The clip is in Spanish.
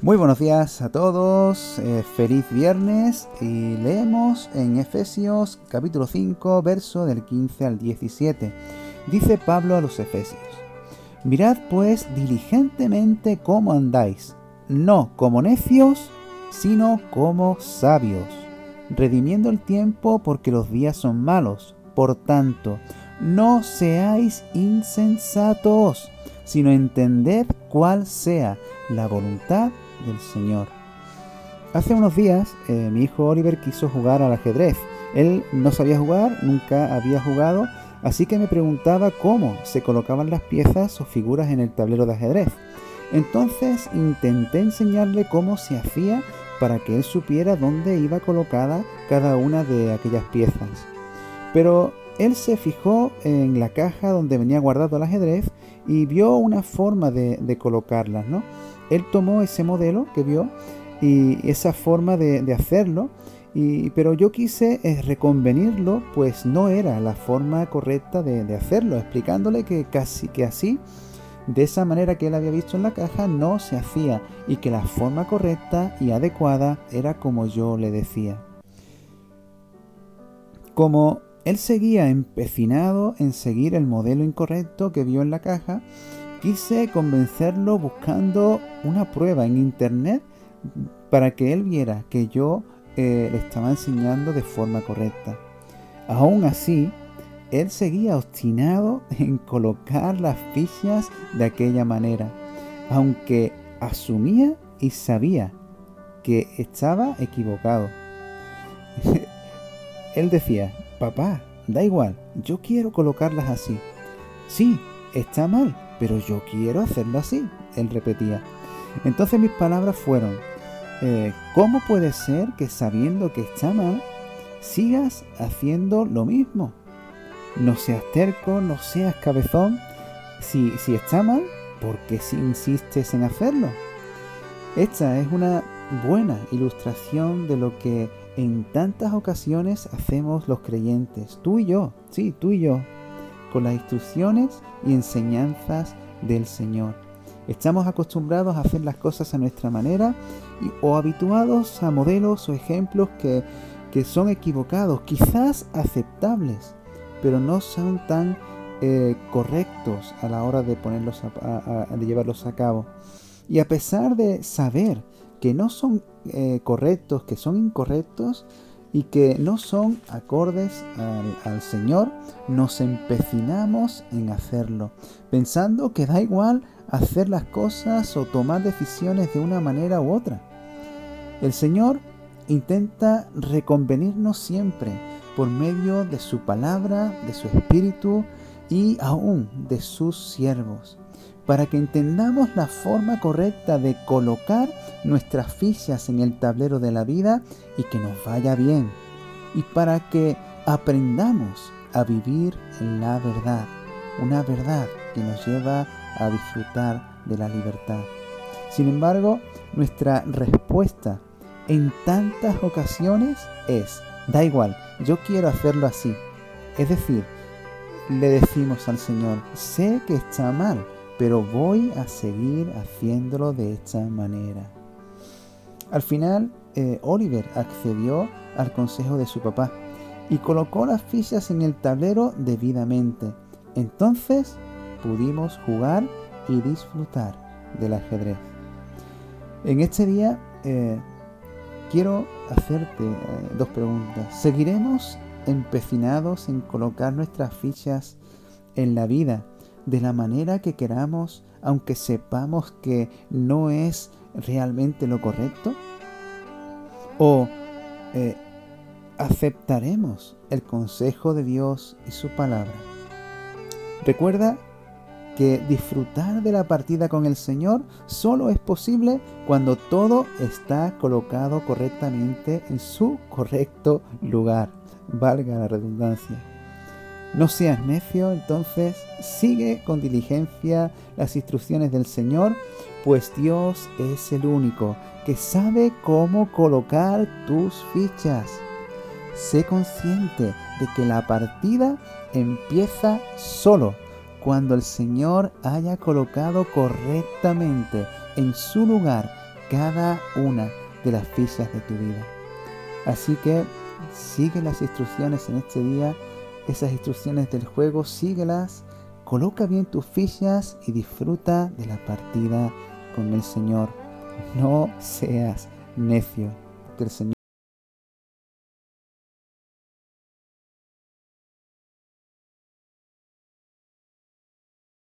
Muy buenos días a todos, eh, feliz viernes y leemos en Efesios capítulo 5 verso del 15 al 17. Dice Pablo a los Efesios, Mirad pues diligentemente cómo andáis, no como necios, sino como sabios, redimiendo el tiempo porque los días son malos. Por tanto, no seáis insensatos, sino entended cuál sea la voluntad del Señor. Hace unos días eh, mi hijo Oliver quiso jugar al ajedrez. Él no sabía jugar, nunca había jugado, así que me preguntaba cómo se colocaban las piezas o figuras en el tablero de ajedrez. Entonces intenté enseñarle cómo se hacía para que él supiera dónde iba colocada cada una de aquellas piezas. Pero él se fijó en la caja donde venía guardado el ajedrez y vio una forma de, de colocarlas, ¿no? él tomó ese modelo que vio y esa forma de, hacerlo, pero yo quise eh, reconvenirlo, pues no era la forma correcta de, hacerlo, explicándole que casi que así, de esa manera que él había visto en la caja, no se hacía y que la forma correcta y adecuada era como yo le decía. Como él seguía empecinado en seguir el modelo incorrecto que vio en la caja, Quise convencerlo buscando una prueba en internet para que él viera que yo eh, le estaba enseñando de forma correcta. Aún así, él seguía obstinado en colocar las fichas de aquella manera, aunque asumía y sabía que estaba equivocado. él decía, papá, da igual, yo quiero colocarlas así. Sí, está mal, pero yo quiero hacerlo así, él repetía. Entonces mis palabras fueron, eh, ¿cómo puede ser que sabiendo que está mal, sigas haciendo lo mismo? No seas terco, no seas cabezón. Si, si está mal, ¿por qué si insistes en hacerlo? Esta es una buena ilustración de lo que en tantas ocasiones hacemos los creyentes, tú y yo, sí, tú y yo, con las instrucciones y enseñanzas del Señor. Estamos acostumbrados a hacer las cosas a nuestra manera o habituados a modelos o ejemplos que, son equivocados, quizás aceptables, pero no son tan eh, correctos a la hora de, ponerlos de llevarlos a cabo. Y a pesar de saber que no son eh, correctos, que son incorrectos, y que no son acordes al, Señor, nos empecinamos en hacerlo, pensando que da igual hacer las cosas o tomar decisiones de una manera u otra. El Señor intenta reconvenirnos siempre por medio de su palabra, de su espíritu y aún de sus siervos para que entendamos la forma correcta de colocar nuestras fichas en el tablero de la vida y que nos vaya bien, y para que aprendamos a vivir en la verdad, una verdad que nos lleva a disfrutar de la libertad. Sin embargo, nuestra respuesta en tantas ocasiones es, da igual, yo quiero hacerlo así. Es decir, le decimos al Señor, sé que está mal, pero voy a seguir haciéndolo de esta manera. Al final, eh, Oliver accedió al consejo de su papá y colocó las fichas en el tablero debidamente. Entonces pudimos jugar y disfrutar del ajedrez. En este día eh, quiero hacerte eh, dos preguntas. ¿Seguiremos empecinados en colocar nuestras fichas en la vida de la manera que queramos, aunque sepamos que no es realmente lo correcto? ¿O eh, aceptaremos el consejo de Dios y su palabra? Recuerda que disfrutar de la partida con el Señor solo es posible cuando todo está colocado correctamente en su correcto lugar, valga la redundancia. No seas necio, entonces sigue con diligencia las instrucciones del Señor, pues Dios es el único que sabe cómo colocar tus fichas. Sé consciente de que la partida empieza solo cuando el Señor haya colocado correctamente en su lugar cada una de las fichas de tu vida. Así que sigue las instrucciones en este día, esas instrucciones del juego, síguelas, coloca bien tus fichas y disfruta de la partida con el Señor. No seas necio, que el Señor